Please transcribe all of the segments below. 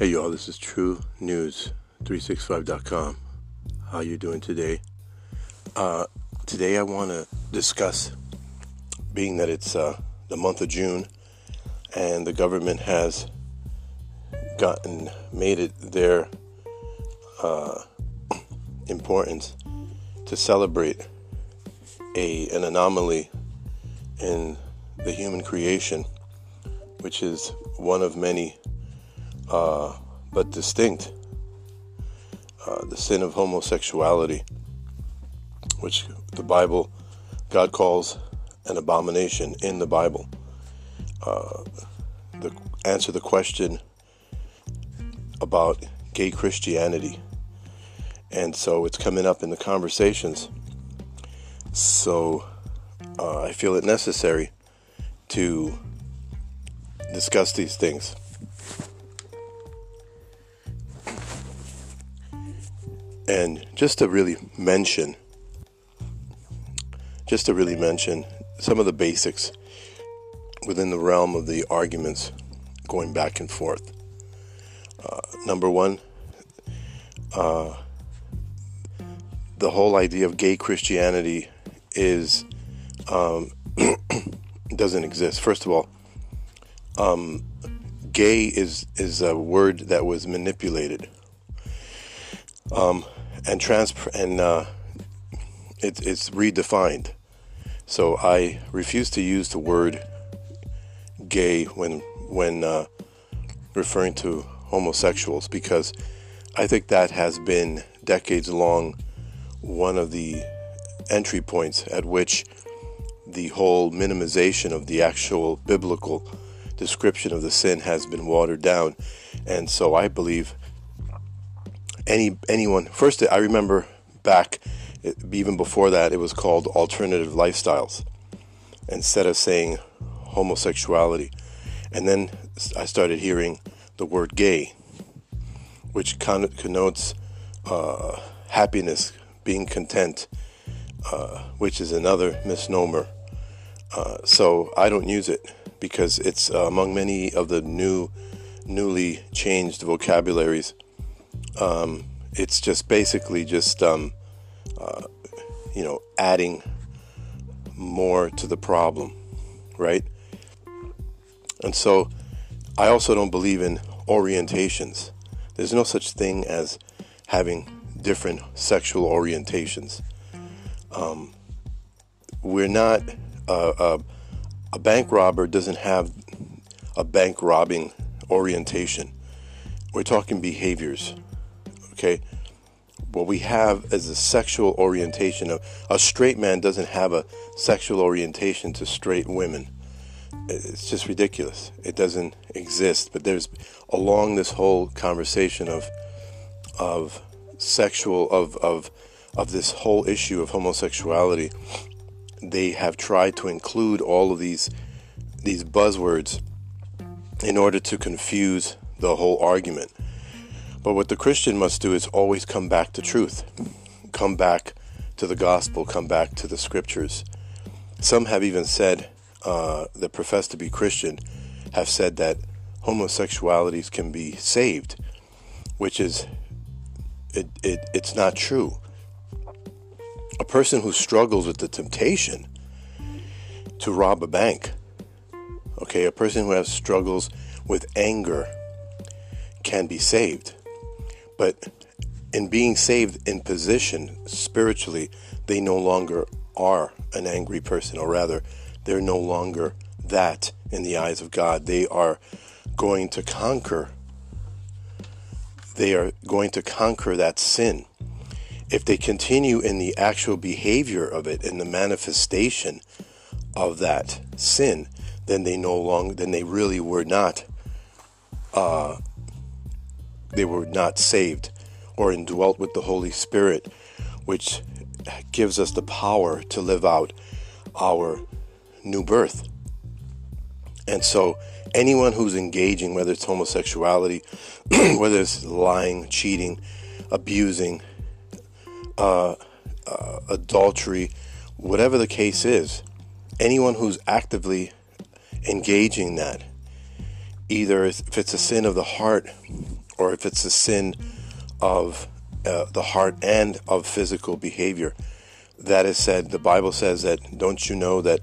Hey y'all, this is True News 365.com. How you doing today? Uh, today I want to discuss being that it's uh, the month of June and the government has gotten made it their uh, importance to celebrate a an anomaly in the human creation, which is one of many uh, but distinct. Uh, the sin of homosexuality, which the Bible, God calls an abomination in the Bible. Uh, the answer the question about gay Christianity, and so it's coming up in the conversations. So uh, I feel it necessary to discuss these things. And just to really mention, just to really mention some of the basics within the realm of the arguments going back and forth. Uh, number one, uh, the whole idea of gay Christianity is um, doesn't exist. First of all, um, gay is is a word that was manipulated. Um, and trans and uh, it, it's redefined. So I refuse to use the word gay when when uh, referring to homosexuals because I think that has been decades long one of the entry points at which the whole minimization of the actual biblical description of the sin has been watered down. And so I believe any anyone. First, I remember back even before that, it was called alternative lifestyles instead of saying homosexuality. And then I started hearing the word gay, which connotes uh, happiness, being content, uh, which is another misnomer. Uh, so I don't use it because it's uh, among many of the new, newly changed vocabularies um, it's just basically just um, uh, you know adding more to the problem, right? And so I also don't believe in orientations. There's no such thing as having different sexual orientations. Um, we're not uh, uh, a bank robber doesn't have a bank robbing orientation. We're talking behaviors. Okay? What we have is a sexual orientation. Of, a straight man doesn't have a sexual orientation to straight women. It's just ridiculous. It doesn't exist. But there's along this whole conversation of of sexual of of of this whole issue of homosexuality, they have tried to include all of these these buzzwords in order to confuse the whole argument. But what the Christian must do is always come back to truth, come back to the gospel, come back to the scriptures. Some have even said, uh, that profess to be Christian, have said that homosexualities can be saved, which is, it, it, it's not true. A person who struggles with the temptation to rob a bank, okay, a person who has struggles with anger can be saved. But in being saved in position spiritually, they no longer are an angry person, or rather, they're no longer that in the eyes of God. They are going to conquer. They are going to conquer that sin. If they continue in the actual behavior of it, in the manifestation of that sin, then they no longer, then they really were not uh, they were not saved or indwelt with the Holy Spirit, which gives us the power to live out our new birth. And so, anyone who's engaging, whether it's homosexuality, whether it's lying, cheating, abusing, uh, uh, adultery, whatever the case is, anyone who's actively engaging that, either if it's a sin of the heart or if it's a sin of uh, the heart and of physical behavior. That is said, the Bible says that, don't you know that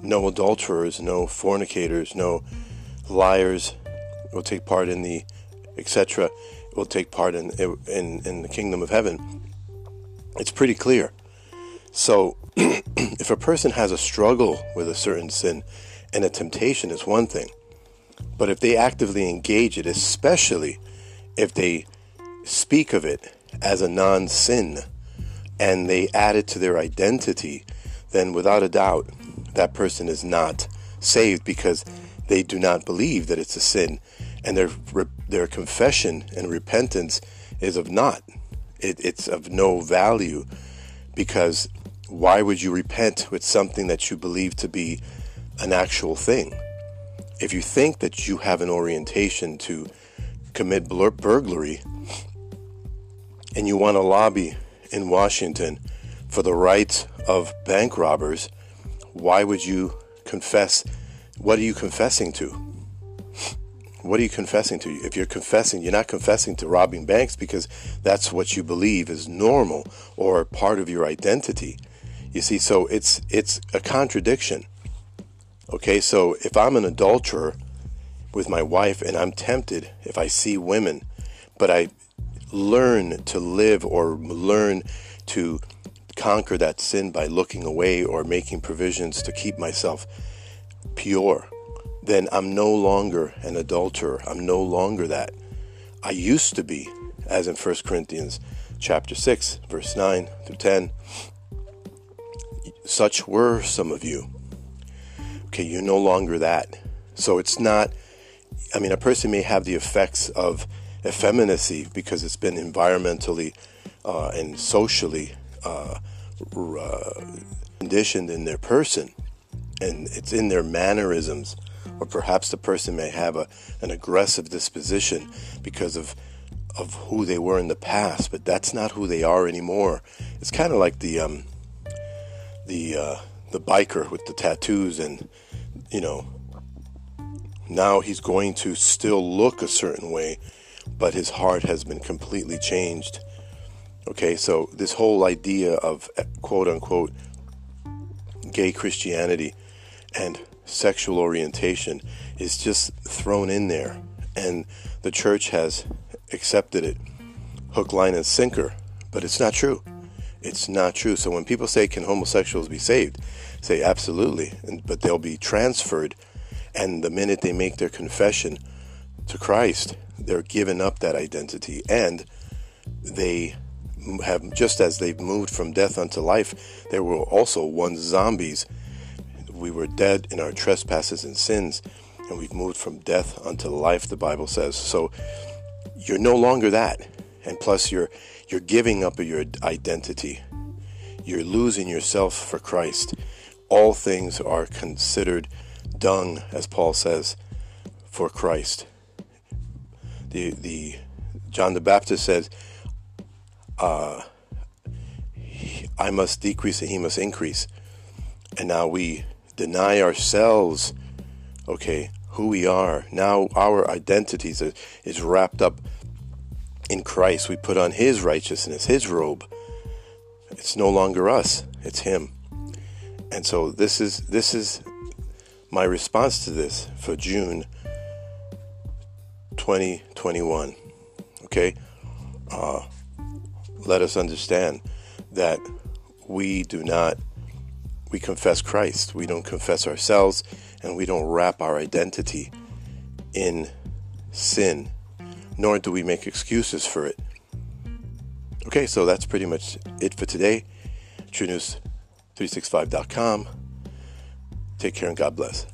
no adulterers, no fornicators, no liars will take part in the, etc., will take part in, in, in the kingdom of heaven. It's pretty clear. So, if a person has a struggle with a certain sin and a temptation is one thing, but if they actively engage it, especially if they speak of it as a non sin and they add it to their identity, then without a doubt, that person is not saved because they do not believe that it's a sin. And their their confession and repentance is of not. It, it's of no value because why would you repent with something that you believe to be an actual thing if you think that you have an orientation to commit burglary and you want to lobby in Washington for the rights of bank robbers, why would you confess? What are you confessing to? What are you confessing to? If you're confessing, you're not confessing to robbing banks because that's what you believe is normal or part of your identity. You see, so it's it's a contradiction. Okay, so if I'm an adulterer with my wife and I'm tempted if I see women, but I learn to live or learn to conquer that sin by looking away or making provisions to keep myself pure, then I'm no longer an adulterer. I'm no longer that. I used to be, as in 1 Corinthians chapter 6, verse 9 through 10. Such were some of you. Okay, you're no longer that. So it's not, I mean, a person may have the effects of effeminacy because it's been environmentally uh, and socially uh, uh, conditioned in their person. And it's in their mannerisms. Or perhaps the person may have a, an aggressive disposition because of of who they were in the past but that's not who they are anymore. It's kind of like the um, the uh, the biker with the tattoos and you know, now he's going to still look a certain way, but his heart has been completely changed. Okay, so this whole idea of eh, quote unquote gay Christianity and sexual orientation is just thrown in there, and the church has accepted it hook, line, and sinker, but it's not true. It's not true. So when people say, Can homosexuals be saved? say absolutely, but they'll be transferred. And the minute they make their confession to Christ, they're giving up that identity. And they have, just as they've moved from death unto life, they were also once zombies. We were dead in our trespasses and sins, and we've moved from death unto life, the Bible says. So you're no longer that. And plus, you're, you're giving up your identity. You're losing yourself for Christ all things are considered dung, as Paul says, for Christ. The the John the Baptist says, uh, "I must decrease and he must increase," and now we deny ourselves. Okay, who we are now, our identity is, is wrapped up in Christ. We put on His righteousness, His robe. It's no longer us; it's Him. And so this is this is my response to this for June 2021. Okay, uh, let us understand that we do not we confess Christ. We don't confess ourselves, and we don't wrap our identity in sin, nor do we make excuses for it. Okay, so that's pretty much it for today. True News 365.com. Take care and God bless.